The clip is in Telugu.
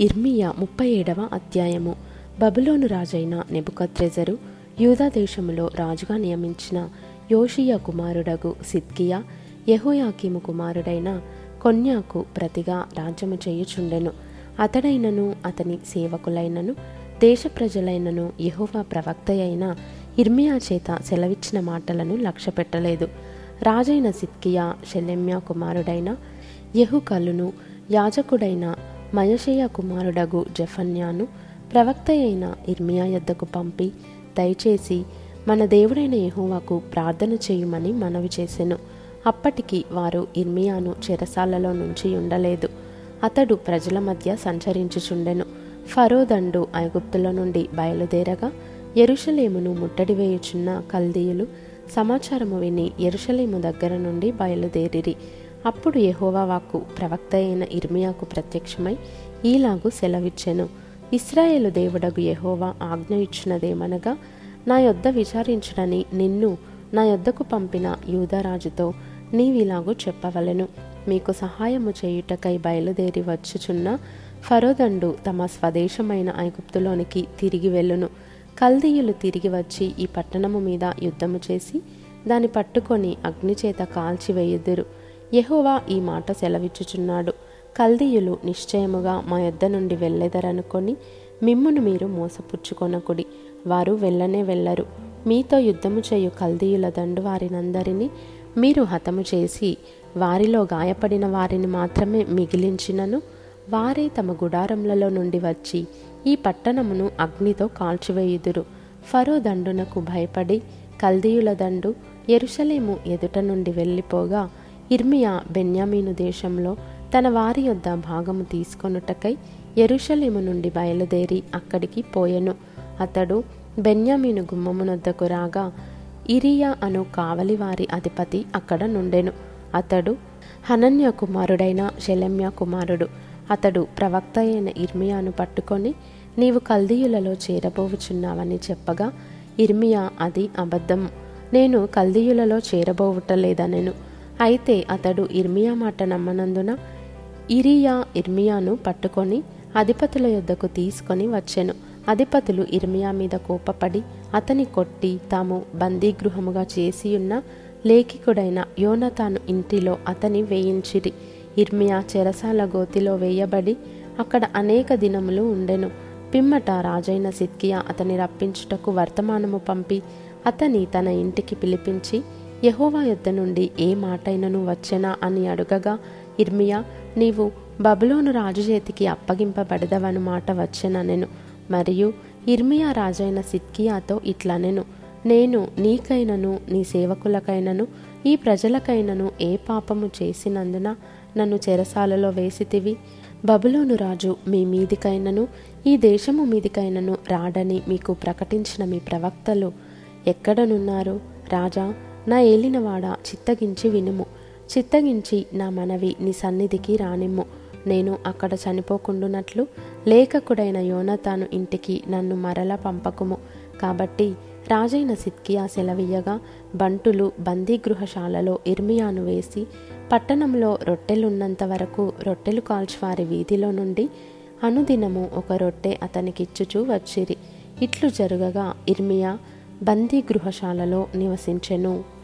ఇర్మియా ముప్పై ఏడవ అధ్యాయము. బబులోను రాజైన నెబుకద్రెజరు యూదా దేశములో రాజుగా నియమించిన యోషియా కుమారుడగు సిద్కియా యహోయాకీము కుమారుడైన కొన్యాకు ప్రతిగా రాజ్యము చేయుచుండెను. అతడైనను అతని సేవకులైనను దేశ ప్రజలైనను యహోవా ప్రవక్త అయిన ఇర్మియా చేత సెలవిచ్చిన మాటలను లక్ష్యపెట్టలేదు. రాజైన సిద్కియా షెలెమ్యా కుమారుడైన యెహుకలును యాజకుడైన మయషేయ కుమారుడగు జఫన్యాను ప్రవక్త అయిన ఇర్మియా యొద్దకు పంపి దయచేసి మన దేవుడైన యహోవాకు ప్రార్థన చేయమని మనవి చేసెను. అప్పటికి వారు ఇర్మియాను చెరసాలలో నుంచి ఉండలేదు. అతడు ప్రజల మధ్య సంచరించుచుండెను. ఫరో దండు ఐగుప్తుల నుండి బయలుదేరగా ఎరుషలేమును ముట్టడి వేయుచున్న కల్దీయులు సమాచారము విని ఎరుషలేము దగ్గర నుండి బయలుదేరిరి అప్పుడు యహోవాకు వాక్కు ప్రవక్త అయిన ఇర్మియాకు ప్రత్యక్షమై ఈలాగు సెలవిచ్చెను. ఇస్రాయేలు దేవుడగు యహోవా ఆజ్ఞ ఇచ్చినదేమనగా నా యొద్ద విచారించడని నిన్ను నా యొద్దకు పంపిన యూదరాజుతో నీవిలాగు చెప్పవలెను. మీకు సహాయము చేయుటకై బయలుదేరి వచ్చుచున్న ఫరోదండు తమ స్వదేశమైన ఐగుప్తులోనికి తిరిగి వెళ్ళును. కల్దీయులు తిరిగి వచ్చి ఈ పట్టణము మీద యుద్ధము చేసి దాన్ని పట్టుకొని అగ్నిచేత కాల్చివేయుదురు. యెహోవా ఈ మాట సెలవిచ్చుచున్నాడు. కల్దీయులు నిశ్చయముగా మా యొద్ద నుండి వెళ్ళెదరనుకొని మిమ్మును మీరు మోసపుచ్చుకొనకుడి. వారు వెళ్ళనే వెళ్ళరు. మీతో యుద్ధము చేయు కల్దీయుల దండు వారినందరినీ మీరు హతము చేసి వారిలో గాయపడిన వారిని మాత్రమే మిగిలించినను వారే తమ గుడారములలో నుండి వచ్చి ఈ పట్టణమును అగ్నితో కాల్చివేయుదురు. ఫరో దండునకు భయపడి కల్దీయుల దండు ఎరుషలేము ఎదుట నుండి వెళ్ళిపోగా ఇర్మియా బెన్యామీను దేశంలో తన వారి యొద్ద భాగము తీసుకొనుటకై ఎరుషలేము నుండి బయలుదేరి అక్కడికి పోయెను. అతడు బెన్యామీను గుమ్మమునొద్దకు రాగా ఇరియా అను కావలివారి అధిపతి అక్కడ నుండెను. అతడు హనన్య కుమారుడైన శలమ్య కుమారుడు. అతడు ప్రవక్త అయిన ఇర్మియాను పట్టుకొని నీవు కల్దీయులలో చేరబోవుచున్నావని చెప్పగా ఇర్మియా అది అబద్ధం నేను కల్దీయులలో చేరబోవుటలేదనెను అయితే అతడు ఇర్మియా మాట నమ్మనందున ఇరియా ఇర్మియాను పట్టుకొని అధిపతుల యొద్దకు తీసుకొని వచ్చెను. అధిపతులు ఇర్మియా మీద కోపపడి అతని కొట్టి తాము బందీగృహముగా చేసియున్న లేఖికుడైన యోనతాను ఇంటిలో అతని వేయించిరి. ఇర్మియా చెరసాల గోతిలో వేయబడి అక్కడ అనేక దినములు ఉండెను. పిమ్మట రాజైన సిద్కియా అతని రప్పించుటకు వర్తమానము పంపి అతని తన ఇంటికి పిలిపించి యహోవా యుద్ధ నుండి ఏ మాటైనను వచ్చెనా అని అడుగగా ఇర్మియా నీవు బబులోను రాజు చేతికి అప్పగింపబడదవను మాట వచ్చెననెను మరియు ఇర్మియా రాజైన సిద్కియాతో ఇట్లనెను నేను. నీకైనను నీ సేవకులకైనను ఈ ప్రజలకైనను ఏ పాపము చేసినందున నన్ను చెరసాలలో వేసితివి? బబులోను రాజు మీ మీదికైనను ఈ దేశము మీదికైనను రాడని మీకు ప్రకటించిన మీ ప్రవక్తలు ఎక్కడనున్నారు రాజా నా ఏలినవాడ చిత్తగించి వినుము. చిత్తగించి నా మనవి నీ సన్నిధికి రానిమ్ము. నేను అక్కడ చనిపోకుండునట్లు లేఖకుడైన యోనతాను ఇంటికి నన్ను మరల పంపకుము. కాబట్టి రాజైన సిద్కియా సెలవీయగా బంటులు బందీగృహశాలలో ఇర్మియాను వేసి పట్టణంలో రొట్టెలున్నంత వరకు రొట్టెలు కాల్చివారి వీధిలో నుండి అనుదినము ఒక రొట్టె అతనికిచ్చుచూ వచ్చిరి. ఇట్లు జరుగగా ఇర్మియా బందీగృహశాలలో నివసించెను.